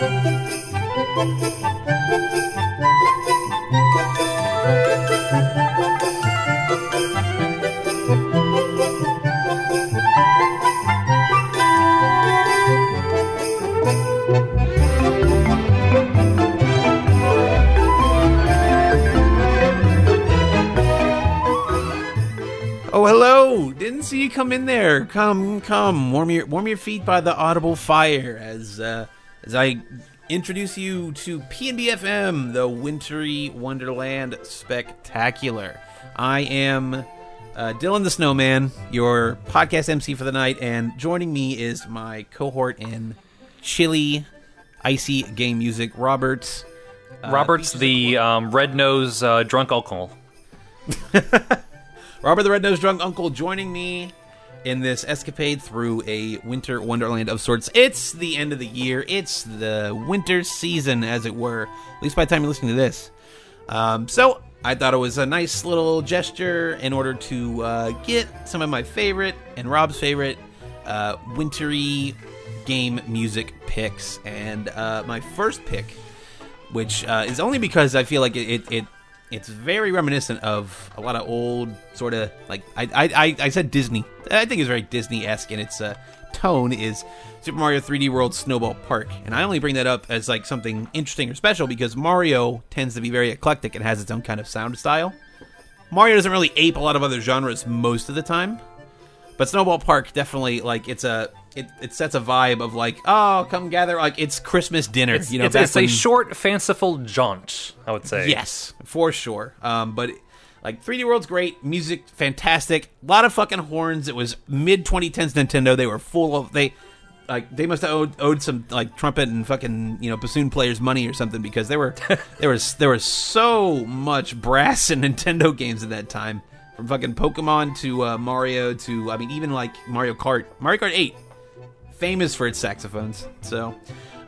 Oh, hello! Didn't see you come in there. Come, come, warm your warm your feet by the audible fire as uh, as I introduce you to PNBFM, the Wintry Wonderland Spectacular. I am uh, Dylan the Snowman, your podcast MC for the night, and joining me is my cohort in chilly, icy game music, Robert. uh, Robert's the um, red nose uh, drunk uncle. Robert the Red-Nosed Drunk Uncle joining me in this escapade through a winter wonderland of sorts. It's the end of the year. It's the winter season, as it were. At least by the time you're listening to this. Um, so I thought it was a nice little gesture in order to uh, get some of my favorite and Rob's favorite uh, wintry game music picks. And uh, my first pick, which uh, is only because I feel like it, it, it it's very reminiscent of a lot of old sort of like I I, I, said Disney. I think it's very Disney esque and its uh, tone is Super Mario 3D World Snowball Park, and I only bring that up as like something interesting or special because Mario tends to be very eclectic and has its own kind of sound style. Mario doesn't really ape a lot of other genres most of the time, but Snowball Park definitely like it's a it, it sets a vibe of like oh come gather like it's Christmas dinner It's, you know it's, it's a short, fanciful jaunt, I would say. Yes, for sure. Um, but like 3D World's great, music fantastic, a lot of fucking horns. It was mid 2010s Nintendo. They were full of they like they must have owed, owed some like trumpet and fucking you know bassoon players money or something because there were there was there was so much brass in Nintendo games at that time. From fucking Pokemon to uh, Mario to I mean even like Mario Kart, Mario Kart 8 famous for its saxophones. So,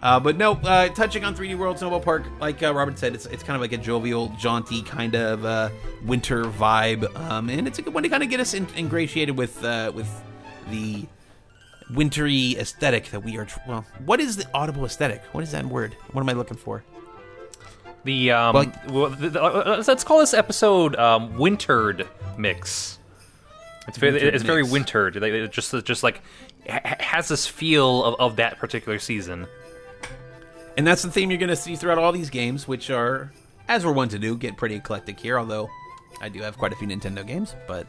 uh, but no, uh, touching on 3D World Snowball Park, like uh, Robert said, it's it's kind of like a jovial, jaunty kind of uh, winter vibe, um, and it's a good one to kind of get us in, ingratiated with uh, with the wintry aesthetic that we are. Tr- well, what is the audible aesthetic? What is that word? What am I looking for? The um, Well- well, the, the, uh, let's call this episode um, "Wintered Mix." It's very, Wintered it's very wintered. Just, just like has this feel of, of that particular season. And that's the theme you're going to see throughout all these games, which are, as we're wont to do, get pretty eclectic here. Although I do have quite a few Nintendo games, but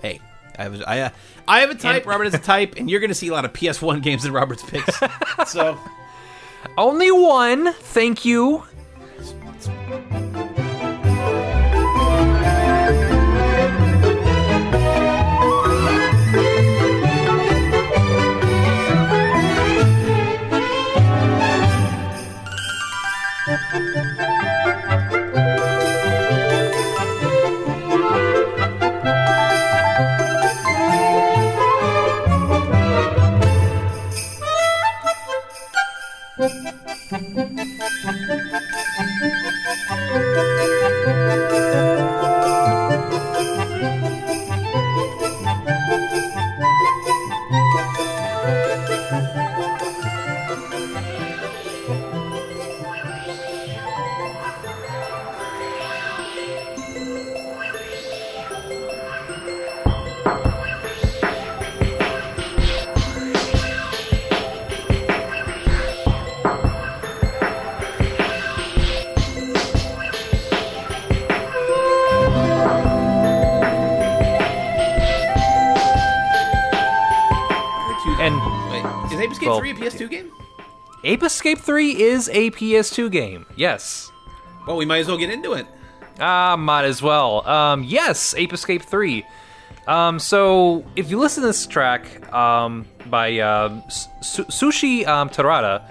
hey, I have a, I, uh, I have a type. And- Robert has a type, and you're going to see a lot of PS1 games in Robert's picks. so Only one, thank you. Wait, is Ape Escape Well, 3 a PS2 game? Ape Escape 3 is a PS2 game. Yes. Well, we might as well get into it. Ah, might as well. Um, yes, Ape Escape 3. Um, so if you listen to this track um, by uh, Su- Sushi um, Terada,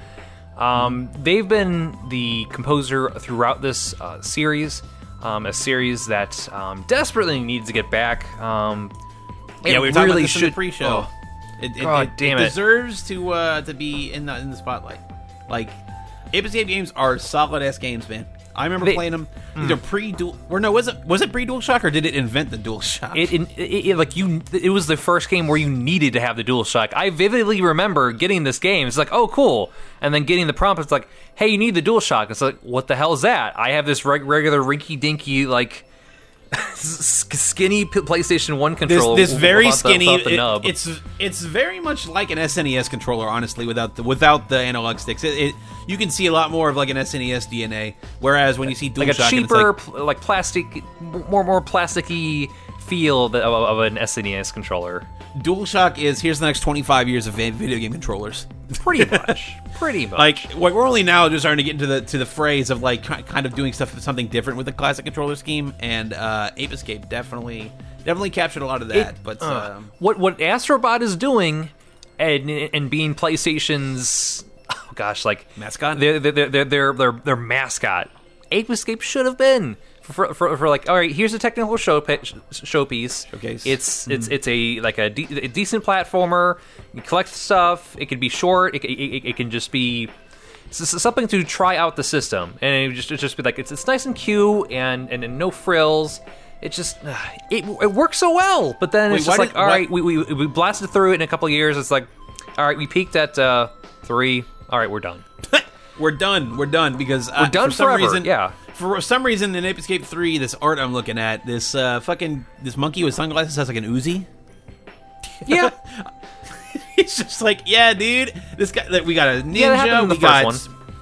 um, they've been the composer throughout this uh, series, um, a series that um, desperately needs to get back. Um, Yeah, we were talking really about this in the should- pre-show. oh. It, it, God it- damn it deserves to uh, to be in the in the spotlight. Like Ape games are solid ass games, man. I remember They- playing them either pre dual or no, was it was it pre Dual Shock or did it invent the Dual Shock? It, it, it, like you, it was the first game where you needed to have the dual shock. I vividly remember getting this game. It's like, oh, cool, and then getting the prompt. It's like, hey, you need the dual shock. It's like, what the hell is that? I have this reg- regular rinky dinky like skinny PlayStation One this controller. this very without skinny. the it- it's it's very much like an SNES controller, honestly, without the without the analog sticks. It, it you can see a lot more of like an SNES DNA. Whereas when you see Dual like a cheaper, like, pl- like plastic, more more plasticky feel of, of, an SNES controller. DualShock is here's the next 25 years of video game controllers. Pretty much, pretty much. Like we're only now just starting to get into the to the phrase of like kind of doing stuff something different with the classic controller scheme, and uh, Ape Escape definitely definitely captured a lot of that. but uh, um, what what Astrobot is doing, and and being PlayStation's, oh gosh, like Mascot? their their their their, their mascot, Ape Escape should have been. For, for, for like all right here's a technical show showpiece. Showcase. it's it's it's a like a, de- a decent platformer. You collect stuff. It can be short. It, it, it can just be s- s- something to try out the system. And it just it just be like it's it's nice and cute and and, and no frills. It just uh, it, it works so well. But then Wait, it's just like did- all why- right we, we we blasted through it in a couple of years. It's like all right we peaked at uh three. All right we're done. We're done. We're done because uh, We're done for some forever, reason. yeah. For some reason, in Ape Escape Three, this art I'm looking at, this uh, fucking this monkey with sunglasses has like an Uzi. yeah It's just like, yeah, dude. This guy, like, we got a ninja. Yeah, that happened in the we got one.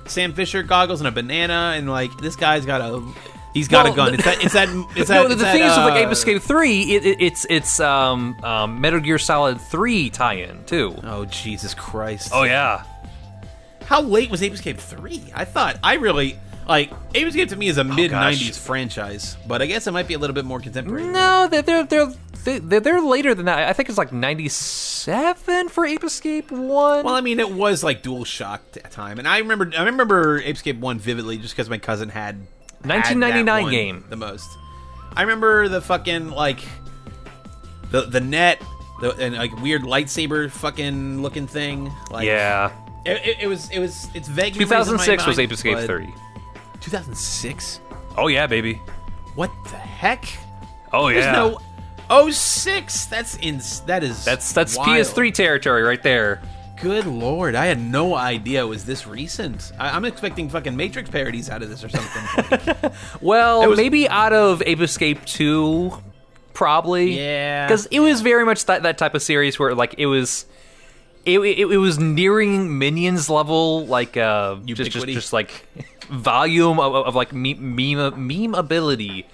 Sam Fisher goggles and a banana, and like this guy's got a, he's got Well, a gun. It's that, it's that, it's that. no, the, it's the that, thing is with like uh, Ape Escape Three, it, it, it's it's um, um, Metal Gear Solid Three tie-in too. Oh Jesus Christ! Oh yeah, How late was Ape Escape Three? I thought I really like Ape Escape to me is a oh, mid '90s franchise, but I guess it might be a little bit more contemporary. no, they're they're they're they're, they're later than that. I think it's like '97 for Ape Escape One. Well, I mean, it was like Dual Shock time, and I remember I remember Ape Escape One vividly just because my cousin had had 1999 that one game. the most. I remember the fucking like the the net the and like weird lightsaber fucking looking thing. Like yeah, it, it, it was it was it's vague. memories in my 2006 was Ape Escape but- Three. 2006. Oh yeah, baby. What the heck? Oh There's yeah. no. Oh six. That's in. That is. that's that's wild. PS3 territory right there. Good lord, I had no idea it was this recent. I, I'm expecting fucking Matrix parodies out of this or something. Well, was- maybe out of Ape Escape 2, probably. Yeah. Because it was very much that, that type of series where, like, it was. It, it, it was nearing Minions level, like, uh, just, just, Ubiquity. just like volume of, of, like meme, meme ability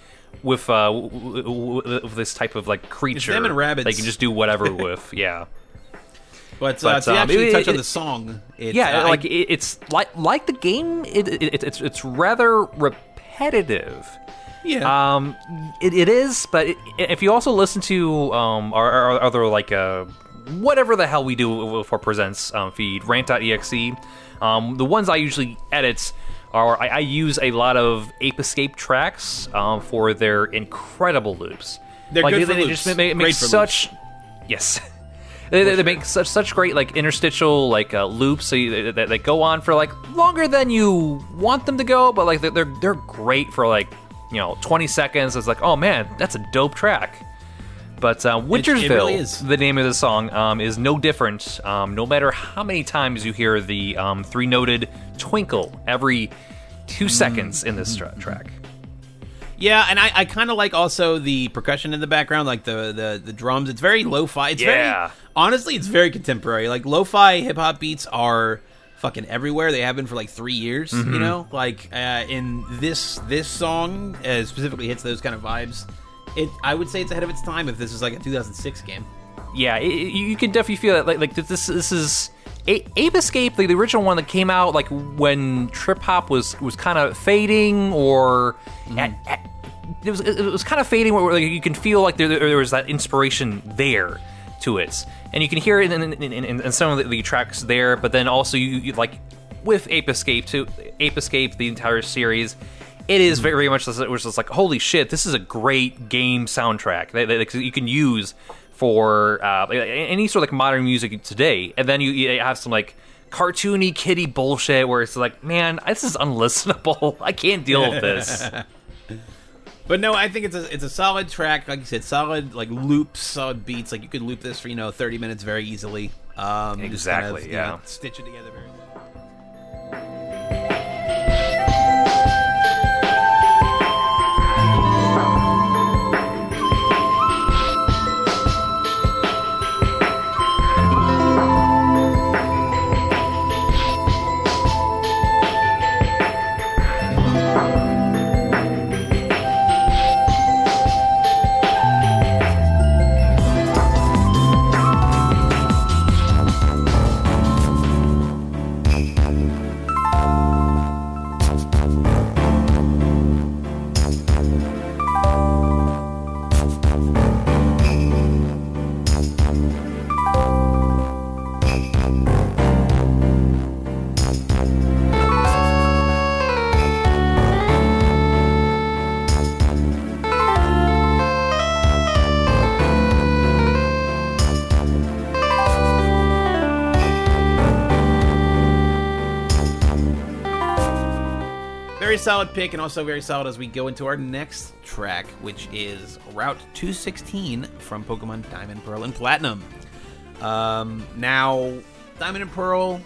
with uh w- w- w- with this type of like creature them and rabbits. They can just do whatever with. Yeah, but, uh, But, to um, actually it- touch on the song, it's, yeah. uh, like it, it's like like the game. It, it, it, it's it's rather repetitive. yeah, Um, it, it is, but it, if you also listen to um our, our other like uh whatever the hell we do for presents um, feed rant.exe, um the ones I usually edit are I, I use a lot of Ape Escape tracks um for their incredible loops. They're like, good they, for they loops. just make, make Great for such yes. They, they, they make such such great like interstitial like uh, loops so you, that, that go on for like longer than you want them to go, but like they're they're, they're great for like you know 20 seconds. It's like oh man, that's a dope track. But uh, Wintersville, really is. the name of the song, um, is no different. Um, no matter how many times you hear the um, three-noted twinkle every two seconds in this tra- track. yeah, and I, I kind of like also the percussion in the background, like the the, the drums. It's very lo-fi. It's Yeah. very honestly, it's very contemporary. Like lo-fi hip hop beats are fucking everywhere. They have been for like three years. Mm-hmm. You know, like uh, in this this song uh, specifically hits those kind of vibes. It I would say it's ahead of its time if this is like a 2006 game. yeah, it, you can definitely feel that. Like, like this, this is A- Ape Escape, like the original one that came out, like when trip hop was was kind of fading, or mm-hmm. at, at- it was it was kind of fading, where like, you can feel like there, there was that inspiration there to it, and you can hear it in, in, in, in, some of the, the tracks there. But then also you, you like with Ape Escape to Ape Escape, the entire series. It is very, very much it was just like holy shit, this is a great game soundtrack that you can use for uh, any sort of like modern music today, and then you, you have some like cartoony kitty bullshit where it's like, man, this is unlistenable. I can't deal with this. But no, I think it's a it's a solid track. Like you said, solid like loops, solid beats. Like you could loop this for you know thirty minutes very easily. Um, just kind of, Exactly, yeah. know, stitch it together very. well. Solid pick, and also very solid as we go into our next track, which is Route 216 from Pokemon Diamond, Pearl, and Platinum. Um, now, Diamond and Pearl,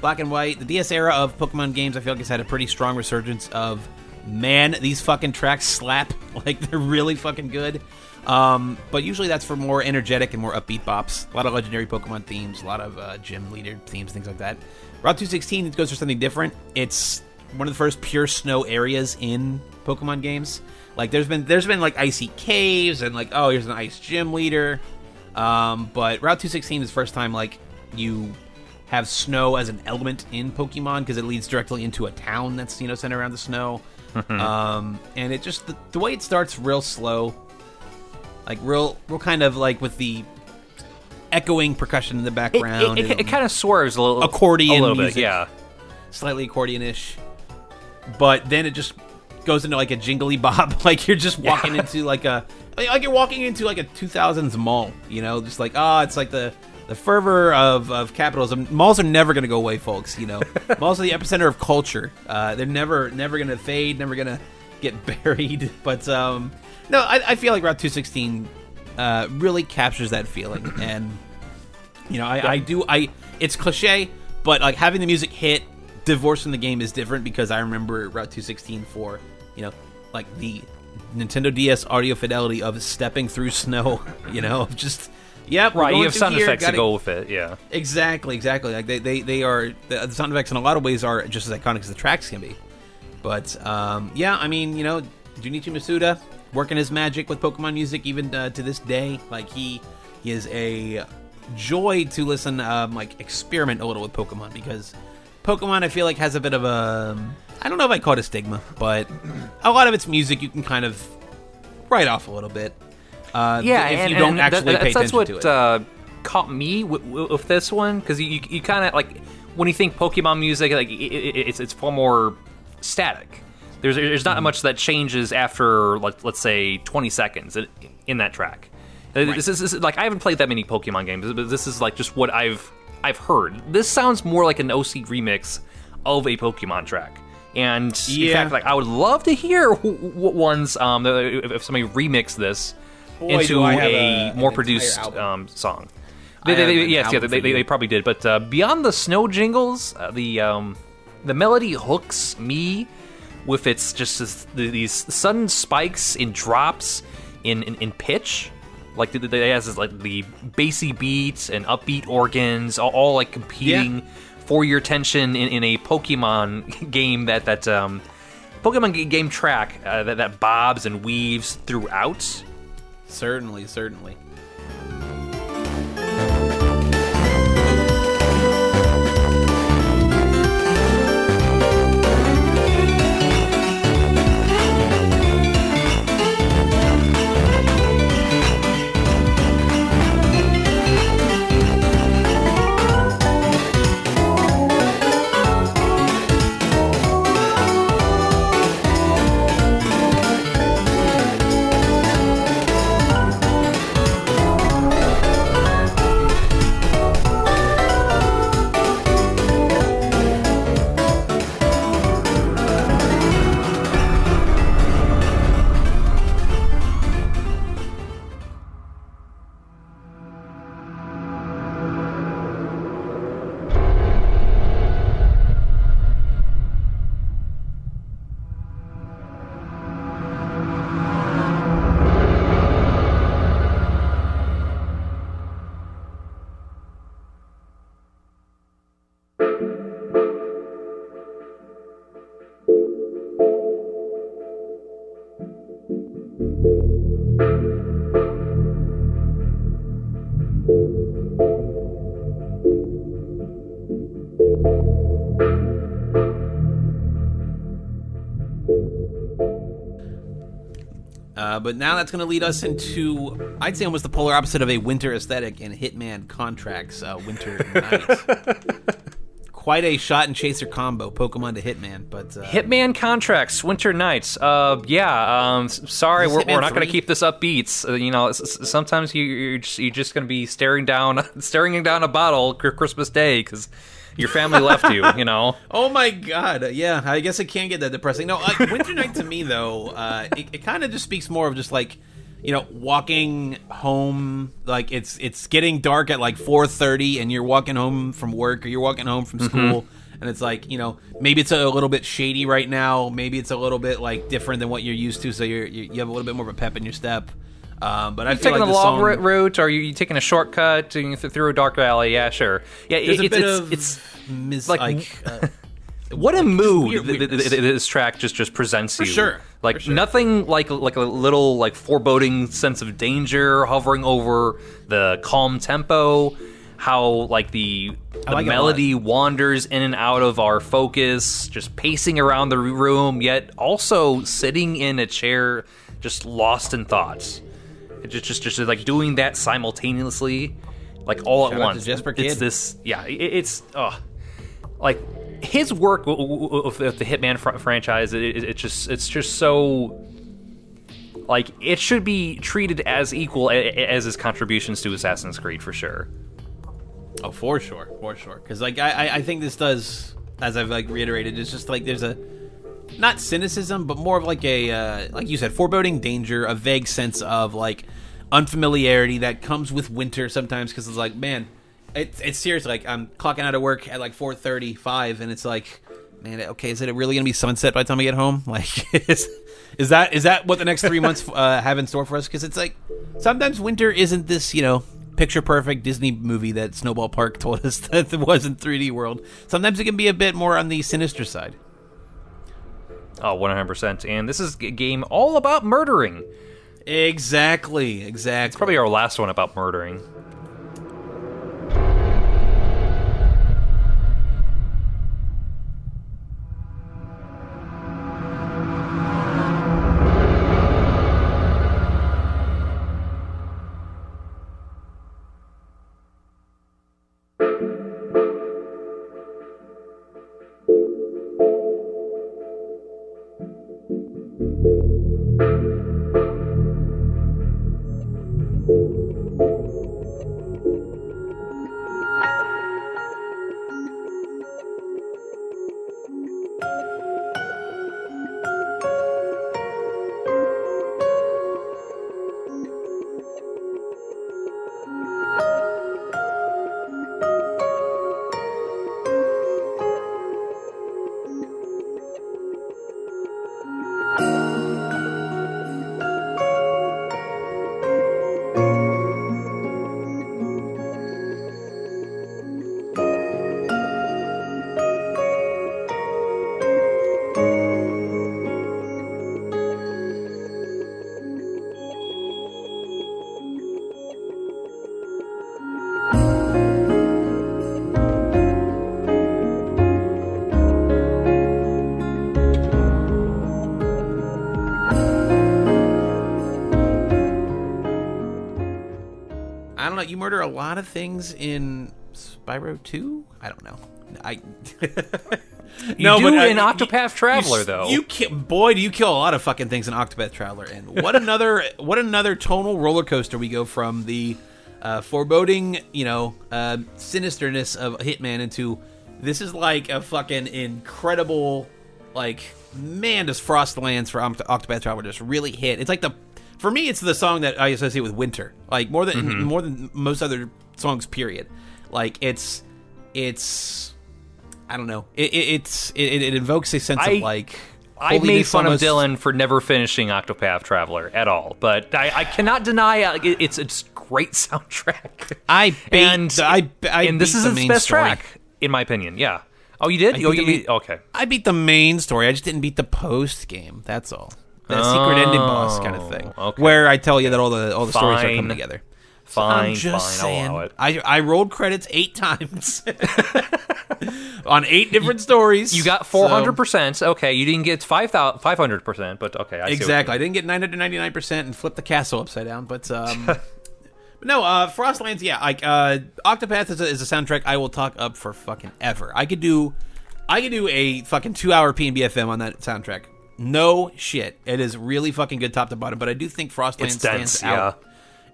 Black and White, the DS era of Pokemon games, I feel like it's had a pretty strong resurgence of man, these fucking tracks slap. Like, they're really fucking good. Um, but usually that's for more energetic and more upbeat bops. A lot of legendary Pokemon themes, a lot of uh, gym leader themes, things like that. Route 216 goes for something different. It's one of the first pure snow areas in Pokemon games. Like there's been there's been like icy caves and like oh here's an ice gym leader. Um, but Route 216 is the first time like you have snow as an element in Pokemon because it leads directly into a town that's you know centered around the snow. um, and it just the, the way it starts real slow, like real real kind of like with the echoing percussion in the It, background. it, it, kind of swerves a little Accordion a little music. bit, yeah. slightly accordionish, but then it just goes into like a jingly bob, like you're just walking Yeah. into like a like you're walking into like a 2000s mall, you know, just like ah, it's like the the fervor of, of capitalism. Malls are never going to go away, folks. You know, malls are the epicenter of culture. Uh, they're never never going to fade, never going to get buried. But um, no, I, I feel like Route 216 uh, really captures that feeling, and you know, I, I do. I it's cliche, but like having the music hit, divorced from the game is different because I remember Route 216 for you know, like the Nintendo DS audio fidelity of stepping through snow. You know, just yep, Right, you have sound here, effects to gotta- go with it, yeah. Exactly, exactly. Like they, they, they are the, the sound effects in a lot of ways are just as iconic as the tracks can be. But um, yeah, I mean, you know, Junichi Masuda working his magic with Pokemon music even uh, to this day. Like he, he is a joy to listen, um, like experiment a little with Pokemon because Pokemon I feel like has a bit of a I don't know if I call it a stigma, but a lot of its music you can kind of write off a little bit. Uh, yeah, if and, you don't and actually that- pay that's, that's attention what to it. Uh, caught me with, with this one because you, you, kind of like when you think Pokemon music, like it, it, it's it's far more static. There's there's Mm-hmm. not much that changes after like let's say 20 seconds in, in that track. Uh, This, is, this is like I haven't played that many Pokemon games, but this is like just what I've I've heard. This sounds more like an OC remix of a Pokemon track. And in Yeah. fact, like I would love to hear w- w- ones um, if somebody remixed this Boy, into do I have a, a- more produced um, song. They, they, they- yes, yeah, they, they, they probably did. But uh, beyond the snow jingles, uh, the um, the melody hooks me with its just this, these sudden spikes in drops in in, in pitch. Like the, the, it has this, like the bassy beats and upbeat organs, all, all like competing for your attention in, in a Pokemon game that that um, Pokemon game track uh, that, that bobs and weaves throughout. Certainly, certainly. But now that's going to lead us into, I'd say, almost the polar opposite of a winter aesthetic in Hitman Contracts uh, Winter Night. Quite a shot and chaser combo, Pokemon to Hitman. But uh, Hitman contracts, Winter Nights. Uh, yeah. Um, sorry, we're, we're not going to keep this upbeat. Uh, you know, sometimes you, you're just, you're just going to be staring down, staring down a bottle Christmas Day because your family left you. You know. Oh my god, yeah. I guess it can get that depressing. No, like Winter Night to me though, uh, it, it kind of just speaks more of just like, you know, walking home. Like it's it's getting dark at like four thirty, and you're walking home from work or you're walking home from school, and it's like you know maybe it's a little bit shady right now. Maybe it's a little bit like different than what you're used to, so you're you, you have a little bit more of a pep in your step. Um, but I feel taking like a the long song, route, or you, you taking a shortcut through a dark valley? Yeah, sure. Yeah, there's it, a it's, bit it's, of it's mis- like- like, uh, what a mood weird th- th- th- this track just just presents you. sure, Like for sure. nothing like like a little like foreboding sense of danger hovering over the calm tempo. How like the the like melody wanders in and out of our focus, just pacing around the room, yet also sitting in a chair, just lost in thoughts. It just just just like doing that simultaneously, like all Shout at once. Jesper It's this, yeah. It, it's uh, like his work with the Hitman fr- franchise. It, it, it just it's just so like it should be treated as equal as his contributions to Assassin's Creed for sure. Oh, for sure, for sure. Because like I, I- I think this does, as I've like reiterated, it's just like there's a not cynicism, but more of like a uh, like you said, foreboding danger, a vague sense of like unfamiliarity that comes with winter sometimes. Because it's like, man, it's it's serious. Like I'm clocking out of work at like 4:35, and it's like, man, okay, is it really gonna be sunset by the time I get home? Like, is is that is that what the next three months uh, have in store for us? Because it's like sometimes winter isn't this, you know, picture perfect Disney movie that Snowball Park told us that it was in 3D World. Sometimes it can be a bit more on the sinister side. Oh, 100%. And this is a game all about murdering. Exactly, exactly. It's Probably our last one about murdering. You murder a lot of things in Spyro 2? I don't know. I You do uh, in you- Octopath you- Traveler, you, though. You ki- boy, do you kill a lot of fucking things in Octopath Traveler. And what another what another tonal roller coaster we go from the uh, foreboding, you know, uh, sinisterness of Hitman into this is like a fucking incredible, like man, does Frostlands for Oct- Octopath Traveler just really hit? It's like the for me, it's the song that I associate with winter, like more than Mm-hmm. more than most other songs. Period. Like it's it's I don't know. It, it, it's it, it invokes a sense I- of like. I made fun almost. of Dylan for never finishing Octopath Traveler at all, but I, I cannot deny uh, it- it's it's great soundtrack. I bait, and I, I and this is the its main best story. track, in my opinion. Yeah. Oh, you did? Oh, you, the okay. I beat the main story. I just didn't beat the post game. That's all. The secret ending boss kind of thing, Oh, okay. where I tell you that all the all the stories are coming together. Fine, I'm just fine, saying. I'll allow it. I I rolled credits eight times on eight different stories. You got 400%. Okay, you didn't get 5,000 500%, but okay. I see Exactly. I didn't get 999 percent and flip the castle upside down, but um, no. Uh, Frostlands, yeah. Like uh, Octopath is a, is a soundtrack I will talk up for fucking ever. I could do, I could do a fucking two hour PNBFM on that soundtrack. No shit. It is really fucking good top to bottom. But I do think Frostlands It's stands out.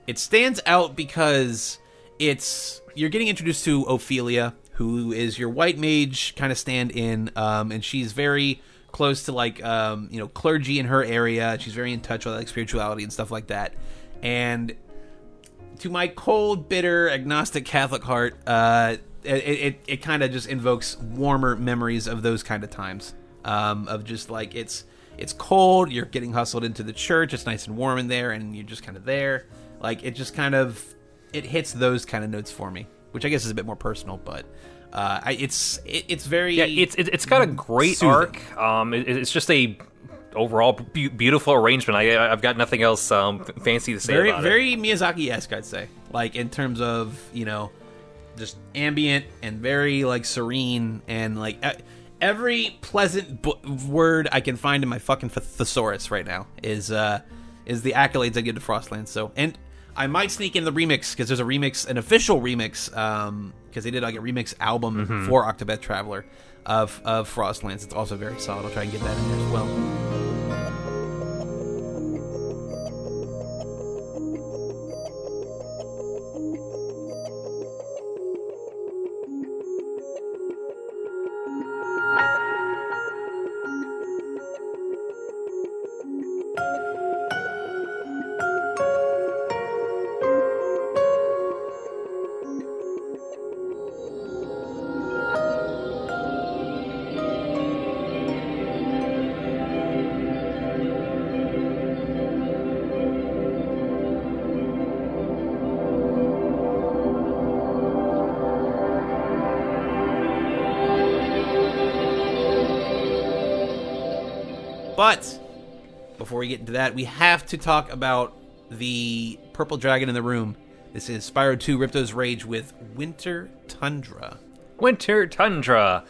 It stands out because it's you're getting introduced to Ophelia, who is your white mage kind of stand-in, um, and she's very close to like um, you know clergy in her area. She's very in touch with like spirituality and stuff like that. And to my cold, bitter, agnostic Catholic heart, uh, it it, it kind of just invokes warmer memories of those kind of times. Um, of just like it's it's cold, you're getting hustled into the church, it's nice and warm in there, and you're just kind of there. Like it just kind of it hits those kind of notes for me, which I guess is a bit more personal, but uh, I, it's it, it's very Yeah, it's it, it's got a great Soothing. arc. Um, it, it's just a overall be- beautiful arrangement. I I've got nothing else um fancy to say very about it. very Miyazaki-esque, I'd say. Like in terms of you know, just ambient and very like serene and like e- every pleasant word I can find in my fucking thesaurus right now is uh is the accolades I give to Frostland. So and I might sneak in the remix because there's a remix, an official remix, um because they did like a remix album Mm-hmm. for Octopath Traveler of of Frostlands. It's also very solid. I'll try and get that in there as well. But before we get into that, we have to talk about the purple dragon in the room. This is Spyro 2 Ripto's Rage with Winter Tundra. Winter Tundra.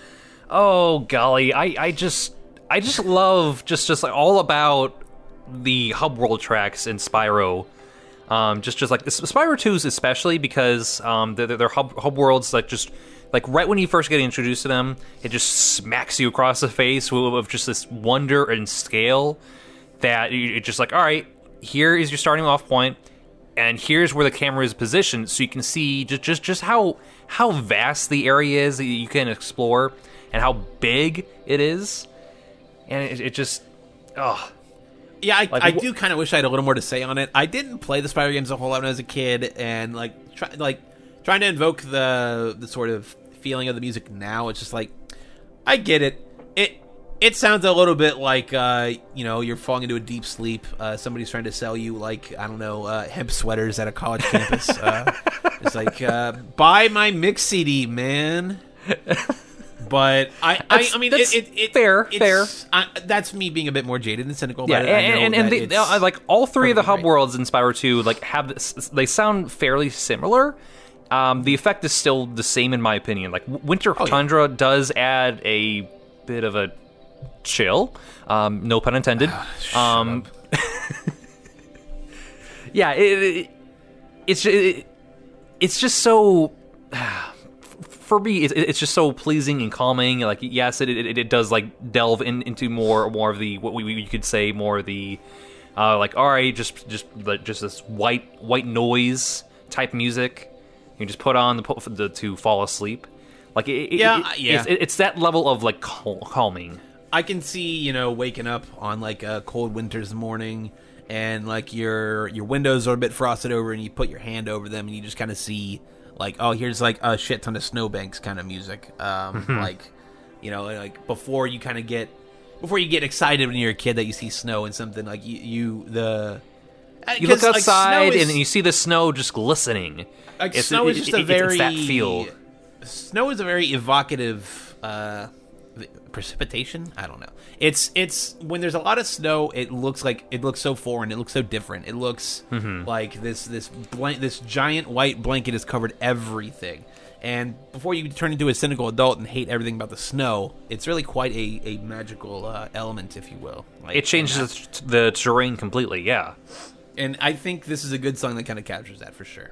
Oh golly, I, I just I just love just just like all about the hub world tracks in Spyro. Um, just just like Spyro 2's especially because um, they're, they're hub, hub worlds like just like right when you first get introduced to them, it just smacks you across the face with, with just this wonder and scale that it's just like all right, here is your starting off point and here's where the camera is positioned so you can see just just just how how vast the area is that you can explore and how big it is and it, it just oh Yeah, I, Like, I do kind of wish I had a little more to say on it. I didn't play the Spyro games a whole lot when I was a kid, and like, try, like trying to invoke the the sort of feeling of the music now. It's just like, I get it. It it sounds a little bit like uh, you know you're falling into a deep sleep. Uh, somebody's trying to sell you like I don't know uh, hemp sweaters at a college campus. Uh, it's like uh, buy my mix CD, man. But I, I, I mean, that's it, it, it, fair, it's, fair. I, that's me being a bit more jaded and cynical yeah about it. I know and and, and that they, it's- uh, like all three of the hub right. worlds in Spyro 2 like have this they sound fairly similar um, the effect is still the same in my opinion. Like Winter Oh, yeah. Tundra does add a bit of a chill um, no pun intended. Um, yeah it, it, it's it, it's just so for me it's, it's just so pleasing and calming. Like yes it, it, it does like delve in, into more more of the what we, we could say more of the uh, like all right just just just this white white noise type music you just put on the, the to fall asleep. Like it, Yeah, it- yeah. It's, it's that level of like cal- calming. I can see you know waking up on like a cold winter's morning and like your your windows are a bit frosted over and you put your hand over them and you just kind of see like oh here's like a shit ton of snowbanks kind of music. Um like you know like before you kind of get before you get excited when you're a kid that you see snow and something like you, you the you look 'cause, like, outside is- and you see the snow just glistening like It's- snow is just it- a it's very that feel Snow is a very evocative uh, precipitation. I don't know. It's it's when there's a lot of snow. It looks like it looks so foreign. It looks so different. It looks like this this blank this giant white blanket has covered everything. And before you turn into a cynical adult and hate everything about the snow, it's really quite a, a magical uh, element, if you will. Like, It changes the, the terrain completely. Yeah. And I think this is a good song that kind of captures that for sure.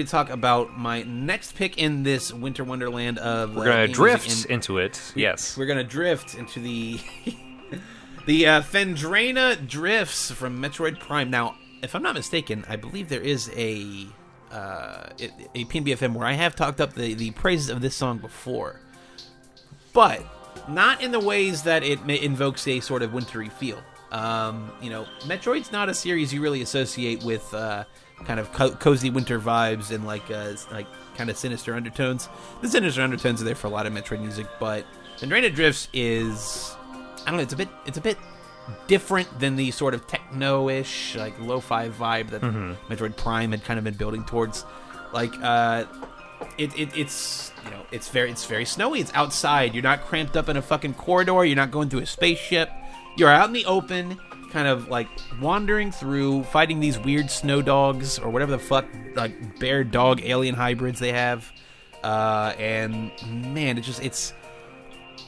Going to talk about my next pick in this winter wonderland of We're uh, gonna game drift in- into it. Yes. We're gonna drift into the the uh, Phendrana drifts from Metroid Prime. Now, if I'm not mistaken, I believe there is a uh, a PNBFM where I have talked up the the praises of this song before, but not in the ways that it invokes a sort of wintry feel. Um, you know, Metroid's not a series you really associate with uh, kind of co- cozy winter vibes and like uh, like kind of sinister undertones. The sinister undertones are there for a lot of Metroid music, but Phendrana Drifts is I don't know. It's a bit it's a bit different than the sort of techno-ish like lo-fi vibe that Metroid Prime had kind of been building towards. Like uh, it, it it's you know it's very it's very snowy. It's outside. You're not cramped up in a fucking corridor. You're not going through a spaceship. You're out in the open, kind of like wandering through, fighting these weird snow dogs or whatever the fuck like bear dog alien hybrids they have. Uh, and man, it just it's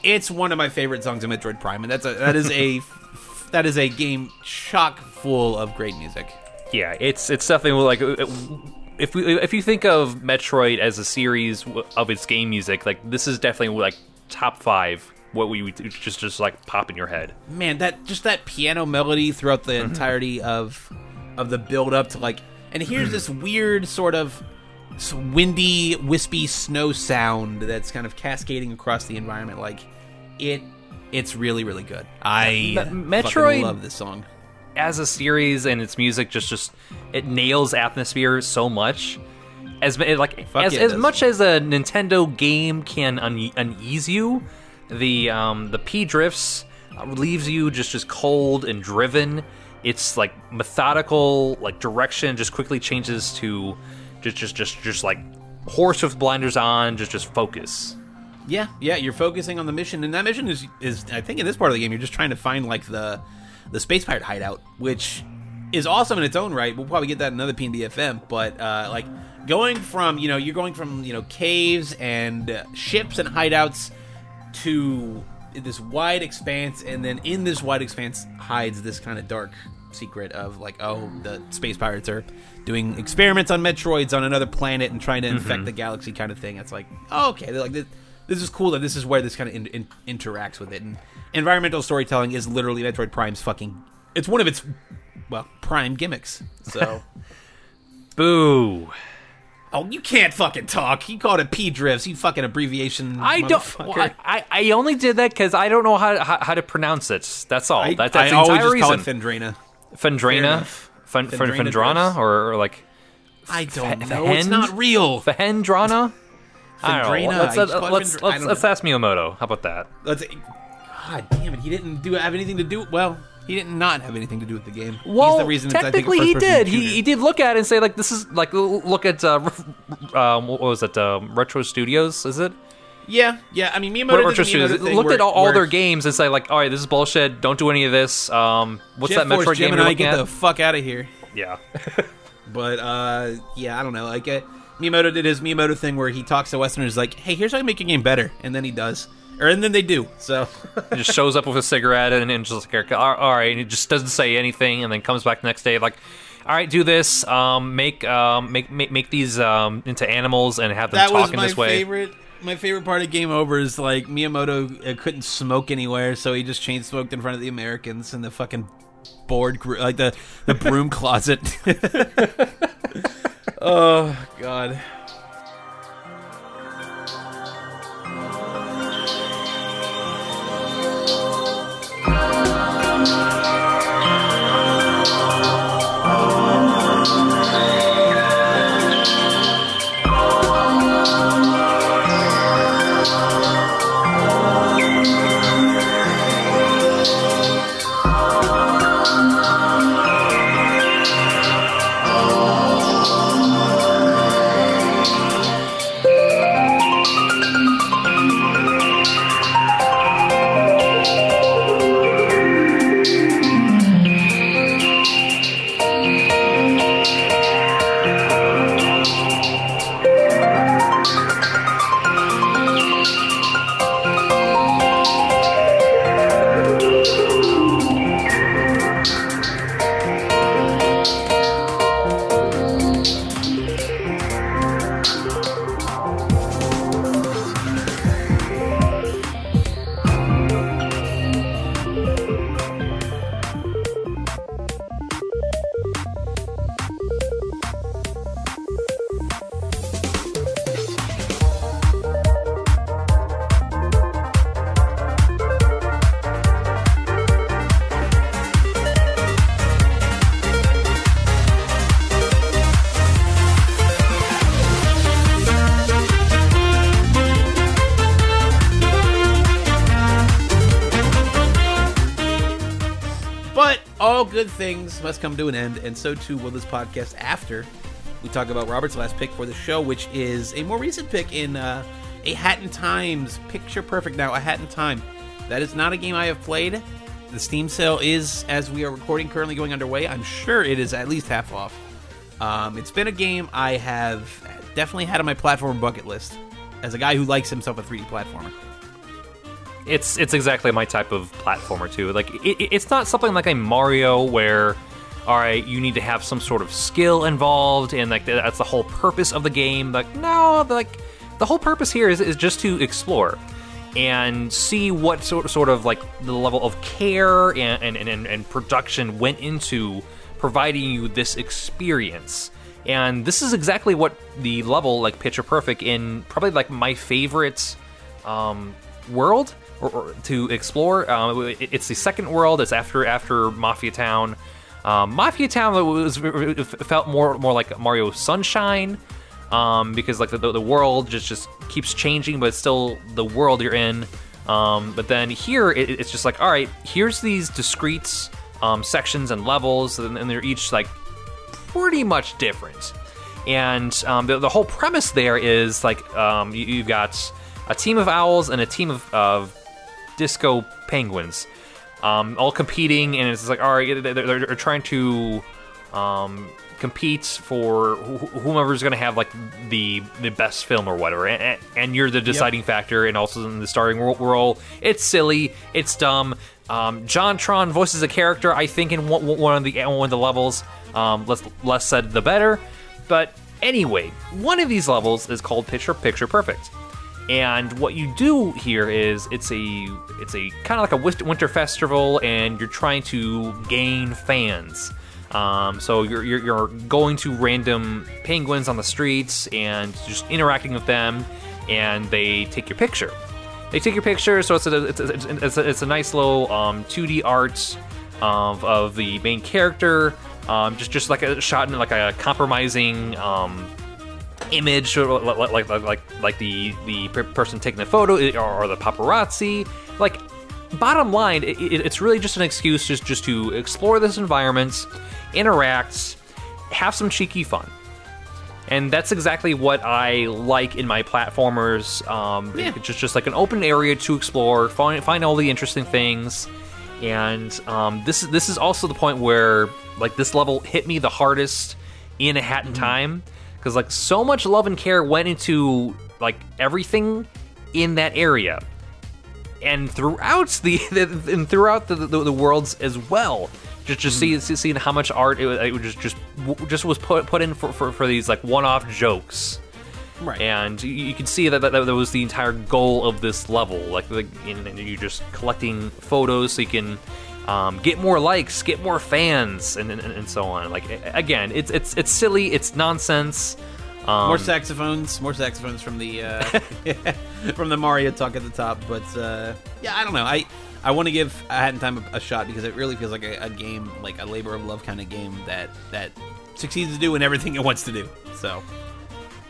it's one of my favorite songs in Metroid Prime, and that's a that is a that is a game chock full of great music. Yeah, it's it's definitely like uh, if we if you think of Metroid as a series of its game music, like this is definitely like top five. What we would just just like pop in your head. man that just that piano melody throughout the mhm. entirety of of the build up to like and here's this weird sort of windy wispy snow sound that's kind of cascading across the environment. Like it it's really really good. I Metroid- love this song. as a series and its music just just it nails atmosphere so much. As like Fuck as, yeah, as much as a Nintendo game can un- unease you the um the P drifts uh, leaves you just just cold and driven it's like methodical like direction just quickly changes to just just just just like horse with blinders on just just focus Yeah, yeah, you're focusing on the mission, and that mission is is I think in this part of the game you're just trying to find like the the space pirate hideout, which is awesome in its own right. We'll probably get that in another PNBFM, but uh, like going from you know you're going from you know caves and ships and hideouts to this wide expanse, and then in this wide expanse hides this kind of dark secret of like oh the space pirates are doing experiments on Metroids on another planet and trying to mm-hmm. infect the galaxy kind of thing. It's like oh, okay, they're like this, this is cool that this is where this kind of in, in, interacts with it. And environmental storytelling is literally Metroid Prime's fucking it's one of its well prime gimmicks. So, Boo. Oh, you can't fucking talk. You called it P drifts. You fucking abbreviation. I don't. well, I, I only did that because I don't know how, how how to pronounce it. That's all. I, that, that's I the always just reason. call it. Phendrana, enough. Fen, Fen, Phendrana or, or like I don't Fe- know. It's not real. Phendrana, uh, Let's let's just let's, Fendra- let's, let's ask Miyamoto. How about that? Let's. God damn it! He didn't do have anything to do. Well, he did not have anything to do with the game. Well, He's the reason it's, I think, technically he did. He, he did look at it and say like, "This is like look at uh, um, what was it? Um, Retro Studios, is it? Yeah, yeah. I mean, Miyamoto Retro Studios. Looked where- at all, all their games and say like, "All right, this is bullshit. Don't do any of this." Um, what's Jet that Force Metroid game Gemini, get at? the fuck out of here. yeah. But uh, yeah, I don't know. Like uh, Miyamoto did his Miyamoto thing where he talks to Westerners like, "Hey, here's how you make a game better," and then he does, or and then they do. So He just shows up with a cigarette and, and just like, all all right, and he just doesn't say anything, and then comes back the next day like, all right, do this, um, make um, make make make these um, into animals and have them that talk was in my this way. favorite. My favorite part of Game Over is like Miyamoto uh, couldn't smoke anywhere, so he just chain smoked in front of the Americans in the fucking board, gr- like the the broom closet. oh God. But good things must come to an end, and so too will this podcast after we talk about Robert's last pick for the show, which is a more recent pick in uh, A Hat in Time's Picture Perfect Now, A Hat in Time. That is not a game I have played. The Steam sale is, as we are recording, currently going underway. I'm sure it is at least half off. Um, it's been a game I have definitely had on my platform bucket list as a guy who likes himself a 3D platformer. It's it's exactly my type of platformer too. Like it, it- it's not something like a Mario where, all right, you need to have some sort of skill involved, and like that's the whole purpose of the game. Like no, like the whole purpose here is, is just to explore and see what sort sort of like the level of care and and, and, and production went into providing you this experience. And this is exactly what the level like Picture Perfect in probably like my favorite um, world or, or to explore. Um, it- it's the second world. It's after after Mafia Town. Um, Mafia Town was felt more more like Mario Sunshine um, because like the, the world just just keeps changing, but it's still the world you're in. Um, but then here it, it's just like all right, here's these discrete um, sections and levels, and, and they're each like pretty much different. And um, the, the whole premise there is like um, you, you've got a team of owls and a team of, of disco penguins, um, all competing, and it's like all right, they're, they're, trying to um, compete for wh- whomever's going to have like the the best film or whatever, and, and you're the deciding factor, and also in the starring ro- role. It's silly, it's dumb. Um, JonTron voices a character, I think, in one, one of the one of the levels. Um, less less said, the better. But anyway, one of these levels is called Picture Picture Perfect. And what you do here is it's a it's a kind of like a winter festival, and you're trying to gain fans. Um, so you're, you're you're going to random penguins on the streets and just interacting with them, and they take your picture. They take your picture, so it's a it's a, it's a, it's a nice little um, 2D art of, of the main character, um, just just like a shot in like a compromising um, image, like like like like, like the the person taking the photo or, the paparazzi. Like, bottom line, it, it- it's really just an excuse just just to explore this environment, interact, have some cheeky fun. And that's exactly what I like in my platformers. Um, Yeah. It's just just like an open area to explore, find find all the interesting things. And um, this is this is also the point where like this level hit me the hardest in a hat in time because like so much love and care went into like everything in that area and throughout the, and throughout the, the, the worlds as well. Just just see, mm-hmm. see seeing how much art it, was- it was just just just was put put in for, for, for these like one off jokes, Right. and you, you can see that, that that was the entire goal of this level. Like, like and, and you're just collecting photos so you can um, get more likes, get more fans, and, and, and so on. Like again, it's it's it's silly, it's nonsense. Um, more saxophones, more saxophones from the uh, from the Mario talk at the top. But uh, yeah, I don't know. I I want to give Hat in Time a, a shot because it really feels like a, a game, like a labor of love kind of game that that succeeds to do in everything it wants to do. So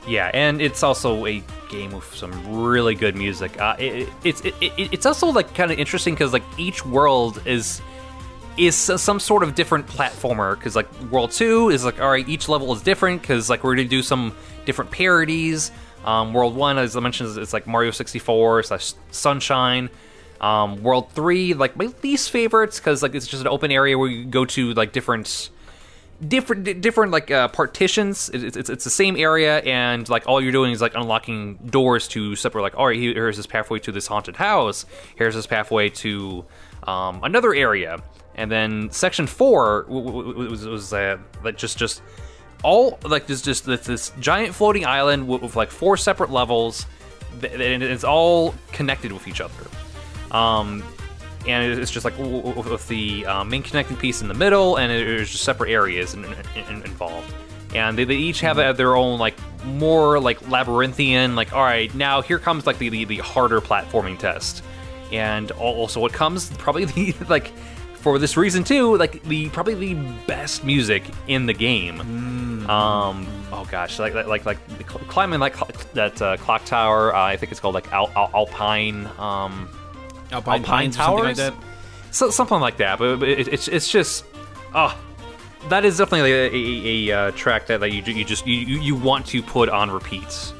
Yeah, and it's also a game with some really good music. Uh, it, it's it, it, it's also like kind of interesting because like each world is is some sort of different platformer. Because like World Two is like all right, each level is different because like we're gonna do some different parodies. Um, World One, as I mentioned, it's like Mario sixty four slash Sunshine. Um, World Three, like my least favorites because like it's just an open area where you go to like different different different like uh, partitions. It- It's, it's the same area, and like all you're doing is like unlocking doors to separate. Like, all right, here's this pathway to this haunted house. Here's this pathway to um, another area, and then section four was was uh, like just just all like this just this, this giant floating island with, with like four separate levels, and it's all connected with each other. Um, and it's just like with the uh, main connecting piece in the middle, and there's just separate areas in, in, in- involved. And they, they each have their own like more like labyrinthian. Like, all right, now here comes like the the, the harder platforming test, and also what comes probably the like for this reason too, like the probably the best music in the game. Um, oh gosh, like like like, like the cl- climbing like that uh, clock tower. Uh, I think it's called like Al- Al- Alpine. Um, Alpine, Alpine Pines or something like Towers? that. so, something like that. But, it, it's it's just, oh, that is definitely a, a, a, uh track that, that you you just you, you want to put on repeats.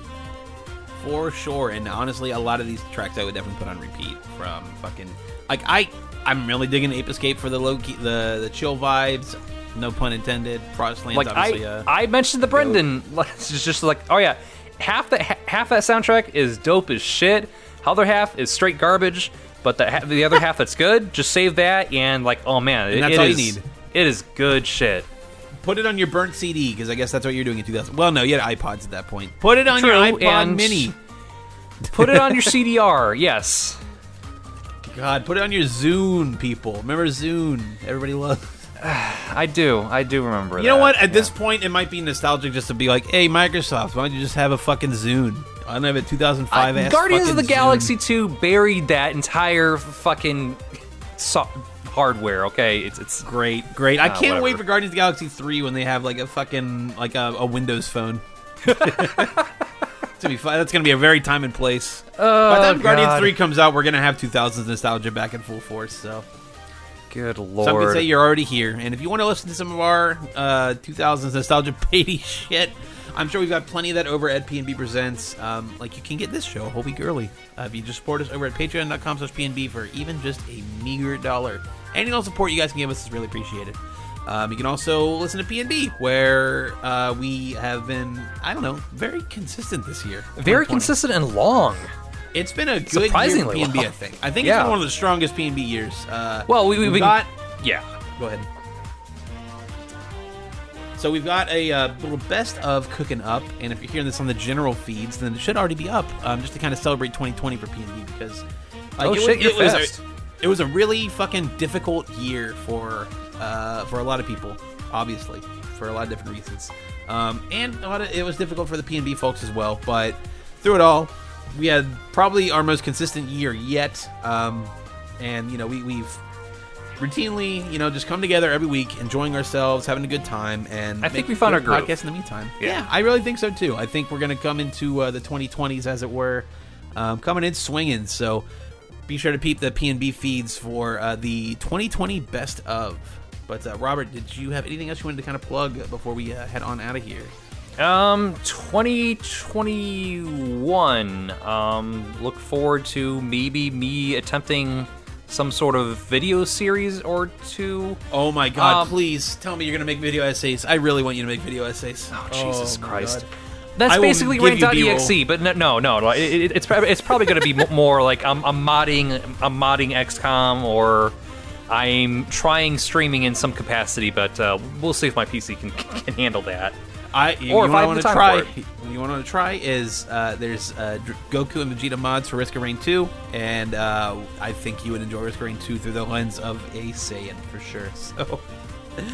For sure, and honestly, a lot of these tracks I would definitely put on repeat from fucking like I I'm really digging Ape Escape for the low key the the chill vibes, no pun intended. Frostlands Like obviously I uh, I mentioned the Brendan. It's just, just like oh yeah, half that half that soundtrack is dope as shit. The other half is straight garbage. But the ha- the other half that's good, just save that and like oh man, it, that's it all you is- need. It is good shit. put it on your burnt CD because I guess that's what you're doing in 2000. Well, no, you had iPods at that point. Put it on True, your iPod and- Mini. Put it on your CDR. Yes. God, put it on your Zune, people. Remember Zune? Everybody loves. I do. I do remember You know that. what? At Yeah. this point, it might be nostalgic just to be like, "Hey, Microsoft, why don't you just have a fucking Zune?" I don't have a 2005 Uh, ass Guardians of the. Galaxy 2 buried that entire fucking so- hardware. Okay, it's it's Great, great. I Ah, can't wait for Guardians of the Galaxy 3 when they have like a fucking like a, a Windows phone. gonna be fun. That's gonna be a very time and place. By the time Guardians 3 comes out, we're gonna have 2000s nostalgia back in full force. So. good Some lord. could say you're already here. And if you want to listen to some of our uh, 2000s nostalgia baby shit, I'm sure we've got plenty of that over at PNB Presents. Um, like you can get this show a whole week early uh, if you just support us over at patreon.com slash PNB for even just a meager dollar. Any little support you guys can give us is really appreciated. Um, you can also listen to PNB, where uh, we have been, I don't know, very consistent this year. Very consistent and long. It's been a good year for Surprisingly PNB, long. I think. I think it's Yeah. been one of the strongest PNB years. Uh, Well, we- we- we've we- got Yeah. Go ahead. So we've got a uh, little best of cooking up, and if you're hearing this on the general feeds, then it should already be up, um, just to kind of celebrate 2020 for PNB because like, Oh, it, shit, was, it, was a, it was a really fucking difficult year for uh, for a lot of people, obviously, for a lot of different reasons, um, and a lot of it was difficult for the PNB folks as well. But through it all, we had probably our most consistent year yet, um, and you know we, we've routinely, you know, just come together every week, enjoying ourselves, having a good time, and I think we found our groove. podcast in the meantime. Yeah. I really think so too. I think we're gonna come into uh, the 2020s, as it were, um, coming in swinging. So be sure to peep the PNB feeds for uh, the 2020 best of. But uh, Robert, did you have anything else you wanted to kind of plug before we uh, head on out of here? Um, 2021. Um, look forward to maybe me attempting some sort of video series or two. Oh my God! Um, please tell me you're gonna make video essays. I really want you to make video essays. Oh, Jesus my Christ. God. That's I basically rank.exe, but no, no, no. no. It, it, it's it's probably going to be more like I'm, I'm modding I'm modding XCOM or I'm trying streaming in some capacity, but uh, we'll see if my PC can can handle that. I you Or know if I I want to try. You want to try is uh, there's uh, Goku and Vegeta mods for Risk of Rain 2, and uh, I think you would enjoy Risk of Rain 2 through the lens of a Saiyan for sure. So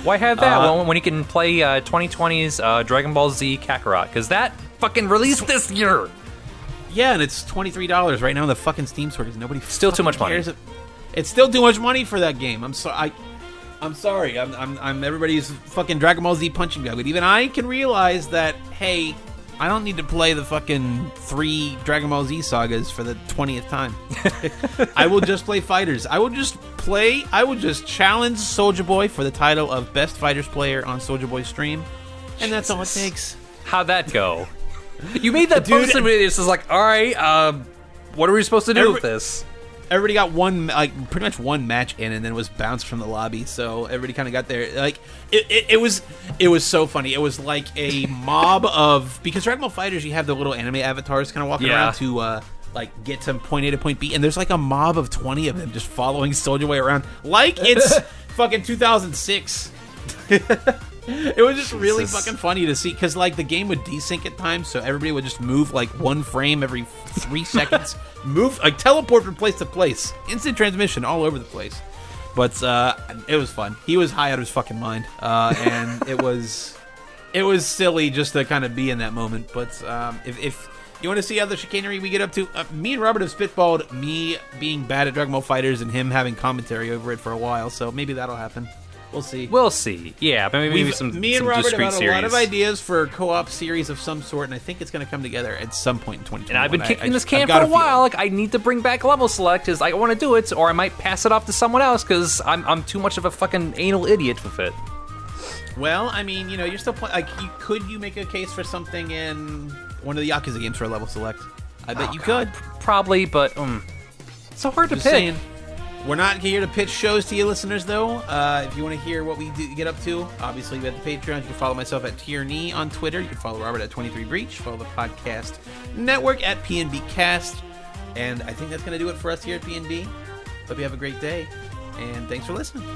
Why have that Uh, when, when you can play uh, 2020's uh, Dragon Ball Z Kakarot? Because that fucking released this year. yeah, and it's twenty three dollars right now in the fucking Steam store because nobody Still too much money. It's still too much money for that game. I'm sorry. I'm sorry. I'm, I'm, I'm everybody's fucking Dragon Ball Z punching bag, but even I can realize that. Hey, I don't need to play the fucking three Dragon Ball Z sagas for the twentieth time. I will just play fighters. I will just play. I will just challenge Soldier Boy for the title of best fighters player on Soldier Boy stream, and that's all it takes. How'd that go? You made that Dude. post and it's just like, all right, um, what are we supposed to do Every- with this? Everybody got one like pretty much one match in and then was bounced from the lobby so everybody kind of got there like it, it, it was it was so funny it was like a mob of because dragon ball fighters you have the little anime avatars kind of walking Yeah. around to uh like get to point a to point b and there's like a mob of 20 of them just following Soldier Boy around like it's fucking 2006 it was just really fucking funny to see because like the game would desync at times, so everybody would just move like one frame every three seconds, move like teleport from place to place, instant transmission all over the place. But uh, it was fun. He was high out of his fucking mind, uh, and it was it was silly just to kind of be in that moment. But um, if, if you want to see other chicanery we get up to, uh, me and Robert have spitballed me being bad at Dragon Ball Fighters and him having commentary over it for a while. So maybe that'll happen. We'll see. We'll see. Yeah, but maybe We've- some me and some Robert have had series. a lot of ideas for a co-op series of some sort, and I think it's going to come together at some point in 2020. And I've been kicking this can for a while. Like I need to bring back level select because I want to do it, or I might pass it off to someone else because I'm I'm too much of a fucking anal idiot with it. Well, I mean, you know, you're still play- like, you, could you make a case for something in one of the Yakuza games for a level select? I bet Oh, you God, could. probably, but um, it's so hard to Just pick. saying. We're not here to pitch shows to you listeners, though. Uh, if you want to hear what we do, get up to, obviously we have the Patreon. You can follow myself at Tierney on Twitter. You can follow Robert at 23 Breach. Follow the podcast network at PNB Cast. And I think that's going to do it for us here at PNB. Hope you have a great day. And thanks for listening.